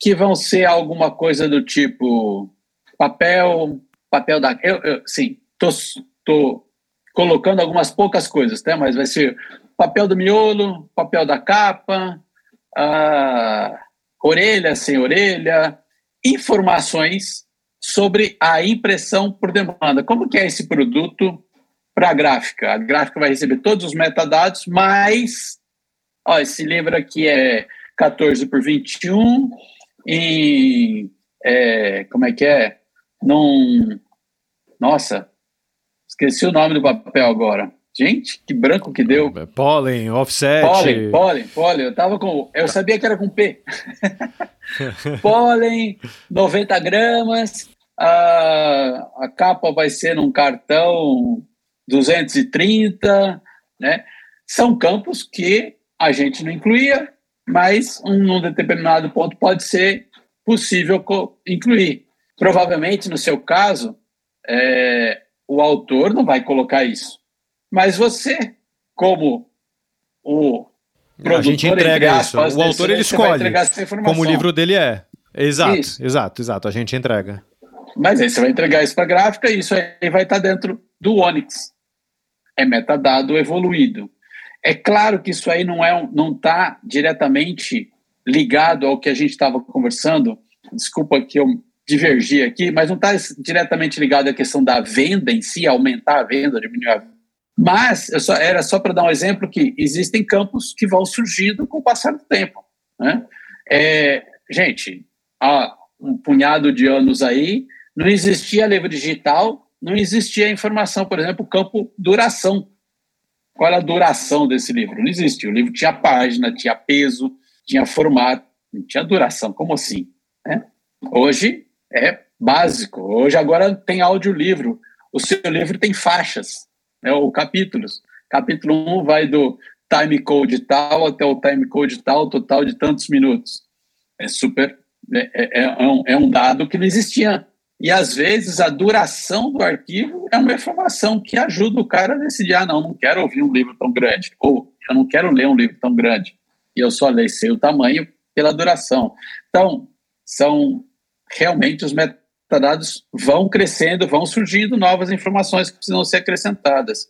que vão ser alguma coisa do tipo papel, papel da. Eu, eu, sim, Estou colocando algumas poucas coisas, tá? mas vai ser papel do miolo, papel da capa, ah, orelha, sem orelha, informações sobre a impressão por demanda. Como que é esse produto para a gráfica? A gráfica vai receber todos os metadados, mas ó, esse livro aqui é 14 por 21 em é, como é que é? Num nossa, esqueci o nome do papel agora. Gente, que branco que deu. Pólen, offset. Pólen, pólen, pólen. Eu tava com. Eu sabia que era com P. (laughs) pólen, 90 gramas. A, a capa vai ser num cartão 230, né? São campos que a gente não incluía, mas um, num determinado ponto pode ser possível incluir. Provavelmente, no seu caso, é, o autor não vai colocar isso mas você, como o produtor, a gente entrega aspas, isso. O autor ele escolhe como o livro dele é. Exato, isso. exato, exato. A gente entrega. Mas aí você vai entregar isso para a gráfica e isso aí vai estar tá dentro do Onyx. É metadado evoluído. É claro que isso aí não é não está diretamente ligado ao que a gente estava conversando. Desculpa que eu divergi aqui, mas não está diretamente ligado à questão da venda em si, aumentar a venda, diminuir a mas só, era só para dar um exemplo que existem campos que vão surgindo com o passar do tempo. Né? É, gente, há um punhado de anos aí, não existia livro digital, não existia informação, por exemplo, o campo duração. Qual era a duração desse livro? Não existia. O livro tinha página, tinha peso, tinha formato, não tinha duração. Como assim? Né? Hoje é básico. Hoje agora tem audiolivro. O seu livro tem faixas né, ou capítulos. Capítulo 1 vai do time code tal até o time code tal, total de tantos minutos. É super. Né, é, é, é, um, é um dado que não existia. E às vezes a duração do arquivo é uma informação que ajuda o cara a decidir: ah, não, não quero ouvir um livro tão grande, ou eu não quero ler um livro tão grande. E eu só sei o tamanho pela duração. Então, são realmente os métodos metadados vão crescendo, vão surgindo novas informações que precisam ser acrescentadas.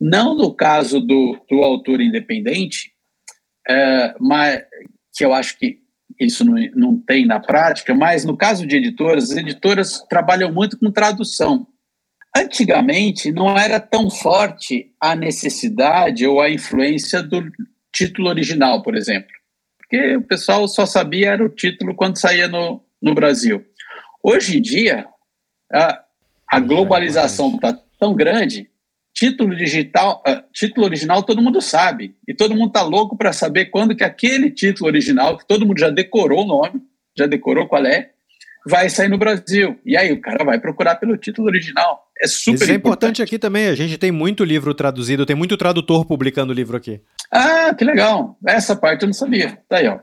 Não no caso do, do autor independente, é, mas, que eu acho que isso não, não tem na prática, mas no caso de editoras, as editoras trabalham muito com tradução. Antigamente, não era tão forte a necessidade ou a influência do título original, por exemplo. Porque o pessoal só sabia era o título quando saía no, no Brasil. Hoje em dia, a, a globalização está tão grande, título digital, uh, título original todo mundo sabe. E todo mundo está louco para saber quando que aquele título original, que todo mundo já decorou o nome, já decorou qual é, vai sair no Brasil. E aí o cara vai procurar pelo título original. É super Isso é importante aqui também. A gente tem muito livro traduzido, tem muito tradutor publicando livro aqui. Ah, que legal. Essa parte eu não sabia. Tá aí, ó.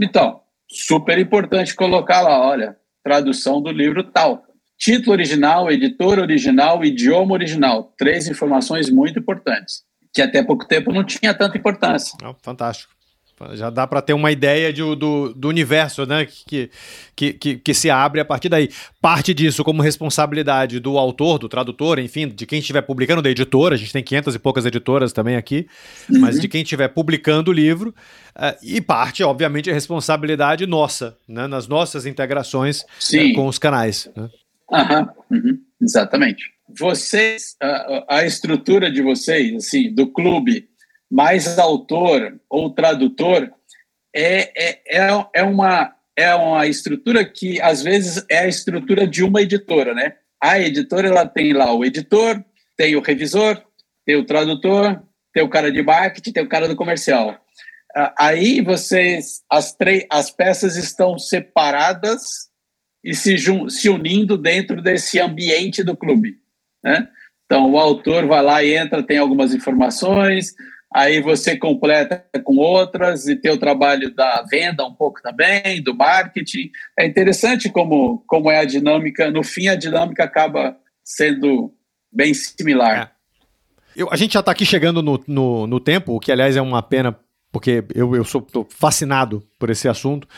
Então, super importante colocar lá, olha, tradução do livro tal. Título original, editor original, idioma original. Três informações muito importantes, que até pouco tempo não tinha tanta importância. Oh, fantástico. Já dá para ter uma ideia de, do, do universo né, que, que, que, que, se abre a partir daí. Parte disso como responsabilidade do autor, do tradutor, enfim, de quem estiver publicando, da editora, a gente tem 500 e poucas editoras também aqui, uhum. mas de quem estiver publicando o livro, uh, e parte, obviamente, a responsabilidade nossa, né, nas nossas integrações uh, com os canais. Né? Uhum. Uhum. Exatamente. Vocês, a, a estrutura de vocês, assim, do clube mais autor ou tradutor é, é, é, é, uma, é uma estrutura que, às vezes, é a estrutura de uma editora, né? A editora, ela tem lá o editor, tem o revisor, tem o tradutor, tem o cara de marketing, tem o cara do comercial. Aí vocês, as, as peças estão separadas e se, se unindo dentro desse ambiente do clube, né? Então, o autor vai lá e entra, tem algumas informações, aí você completa com outras e tem o trabalho da venda um pouco também, do marketing. É interessante como, como é a dinâmica, no fim a dinâmica acaba sendo bem similar. É. Eu, a gente já está aqui chegando no, no, no, tempo, o que aliás é uma pena, porque eu, eu sou fascinado por esse assunto.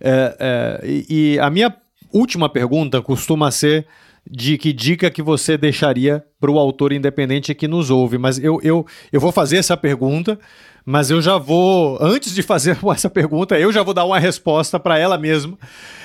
É, é, e, e a minha última pergunta costuma ser de que dica que você deixaria para o autor independente que nos ouve. Mas eu, eu, eu vou fazer essa pergunta, mas eu já vou, antes de fazer (laughs) essa pergunta, eu já vou dar uma resposta para ela mesma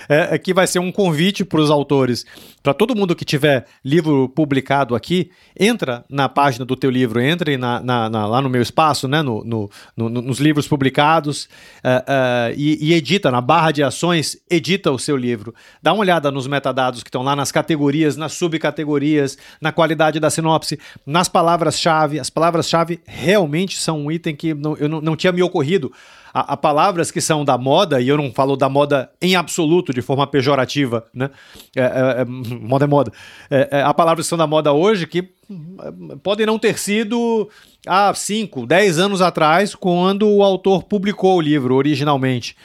é, é que vai ser um convite para os autores, para todo mundo que tiver livro publicado aqui, entra na página do teu livro, entre na, na, na, lá no meu espaço, né, no, no, no nos livros publicados é, é, e, e, edita na barra de ações, edita o seu livro. Dá uma olhada nos metadados que estão lá nas categorias, nas subcategorias, na qualidade da sinopse, nas palavras-chave. As palavras-chave realmente são um item que não, eu não, não tinha me ocorrido a, a, palavras que são da moda, e eu não falo da moda em absoluto, de forma pejorativa, né? É, é, é (laughs) moda é moda. É, é, há palavras que são da moda hoje que hum, podem não ter sido há 5, 10 anos atrás, quando o autor publicou o livro originalmente.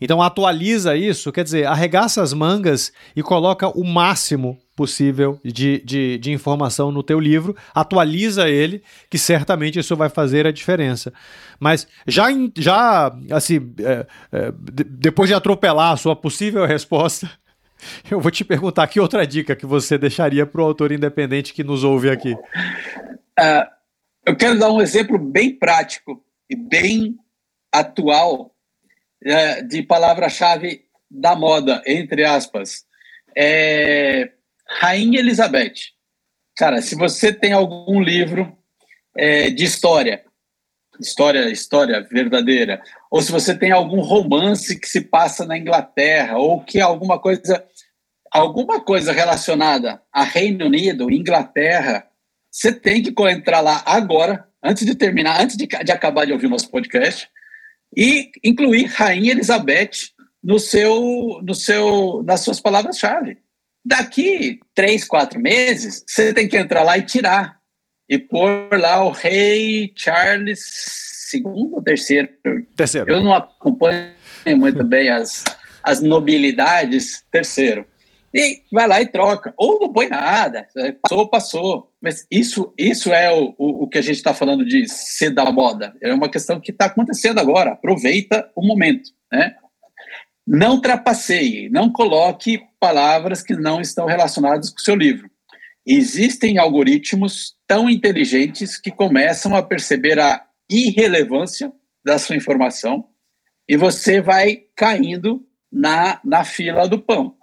Então atualiza isso, quer dizer, arregaça as mangas e coloca o máximo possível de, de, de, informação no teu livro, atualiza ele, que certamente isso vai fazer a diferença. Mas já, já assim, é, é, depois de atropelar a sua possível resposta, (laughs) eu vou te perguntar aqui outra dica que você deixaria para o autor independente que nos ouve aqui. Uh, eu quero dar um exemplo bem prático e bem atual é, de palavra-chave da moda, entre aspas. É, Rainha Elizabeth. Cara, se você tem algum livro é, de história, história, história verdadeira, ou se você tem algum romance que se passa na Inglaterra, ou que alguma coisa, alguma coisa relacionada a Reino Unido, Inglaterra, você tem que entrar lá agora, antes de terminar, antes de, de acabar de ouvir o nosso podcast, e incluir Rainha Elizabeth no seu, no seu, nas suas palavras-chave. Daqui três, quatro meses, você tem que entrar lá e tirar e pôr lá o rei Charles II ou terceiro. Terceiro. Eu não acompanho muito (laughs) bem as, as nobilidades. Terceiro. E vai lá e troca. Ou não põe nada. Passou, passou. Mas isso, isso é o, o, o que a gente está falando de ser da moda. É uma questão que está acontecendo agora. Aproveita o momento. Né? Não trapaceie, não coloque palavras que não estão relacionadas com o seu livro. Existem algoritmos tão inteligentes que começam a perceber a irrelevância da sua informação e você vai caindo na, na fila do pão.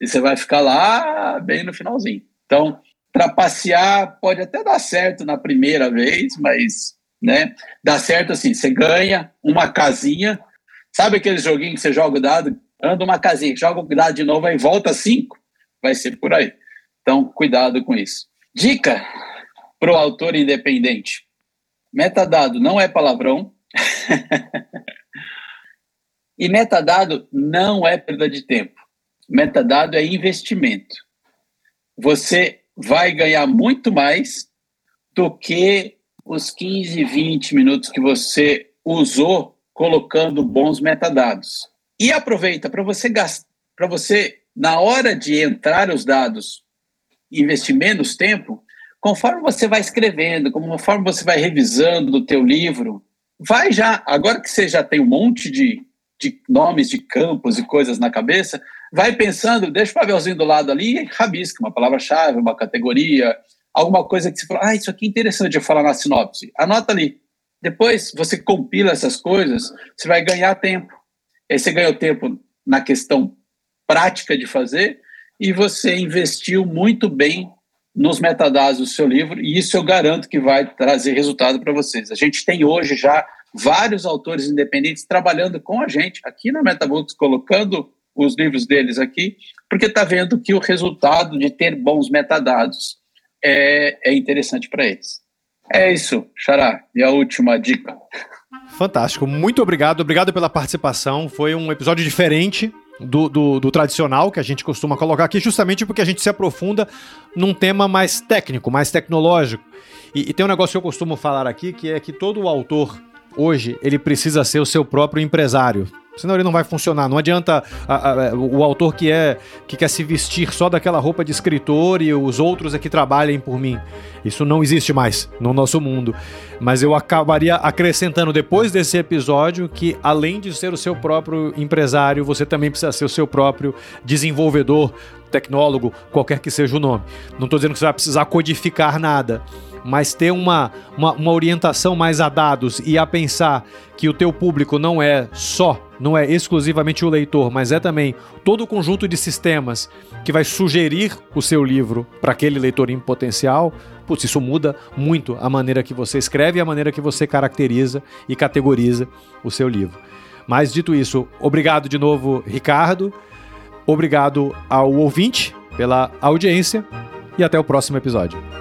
E você vai ficar lá bem no finalzinho. Então, trapacear pode até dar certo na primeira vez, mas né, dá certo assim, você ganha uma casinha Sabe aquele joguinho que você joga o dado, anda uma casinha, joga o dado de novo, aí volta cinco? Vai ser por aí. Então, cuidado com isso. Dica para o autor independente: metadado não é palavrão. (laughs) e metadado não é perda de tempo. Metadado é investimento. Você vai ganhar muito mais do que os 15, 20 minutos que você usou colocando bons metadados. E aproveita para você gastar, para você na hora de entrar os dados, investir menos tempo, conforme você vai escrevendo, conforme você vai revisando o teu livro, vai já, agora que você já tem um monte de, de nomes de campos e coisas na cabeça, vai pensando, deixa o papelzinho do lado ali e rabisca uma palavra-chave, uma categoria, alguma coisa que você fala, ah, isso aqui é interessante eu falar na sinopse. Anota ali. Depois você compila essas coisas, você vai ganhar tempo. Aí você ganhou tempo na questão prática de fazer e você investiu muito bem nos metadados do seu livro e isso eu garanto que vai trazer resultado para vocês. A gente tem hoje já vários autores independentes trabalhando com a gente aqui na Metabooks, colocando os livros deles aqui, porque está vendo que o resultado de ter bons metadados é, é interessante para eles. É isso, Xará. E a última dica. Fantástico. Muito obrigado. Obrigado pela participação. Foi um episódio diferente. Do, do, do, tradicional que a gente costuma colocar aqui, justamente porque a gente se aprofunda num tema mais técnico, mais tecnológico. E, e tem um negócio que eu costumo falar aqui, que é que todo autor hoje ele precisa ser o seu próprio empresário. Senão ele não vai funcionar. Não adianta a, a, o autor que é que quer se vestir só daquela roupa de escritor e os outros é que trabalhem por mim. Isso não existe mais no nosso mundo. Mas eu acabaria acrescentando depois desse episódio que, além de ser o seu próprio empresário, você também precisa ser o seu próprio desenvolvedor, tecnólogo, qualquer que seja o nome. Não estou dizendo que você vai precisar codificar nada mas ter uma, uma, uma, orientação mais a dados e a pensar que o teu público não é só, não é exclusivamente o leitor, mas é também todo o conjunto de sistemas que vai sugerir o seu livro para aquele leitor em potencial, putz, isso muda muito a maneira que você escreve e a maneira que você caracteriza e categoriza o seu livro. Mas dito isso, obrigado de novo, Ricardo. Obrigado ao ouvinte pela audiência e até o próximo episódio.